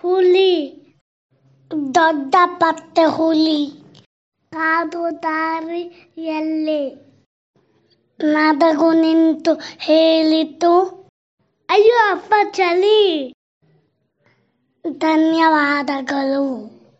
ಹುಲಿ. ದೊಡ್ಡ ಪತ್ತೆ ಹುಲಿ. ಕಾದು ದಾರಿಯಲ್ಲಿ. ನದಗು ನಿಂತು ಹೇಳಿತು. ಅಯ್ಯೋ ಅಪ್ಪ ಚಳಿ. ಧನ್ಯವಾದಗಳು.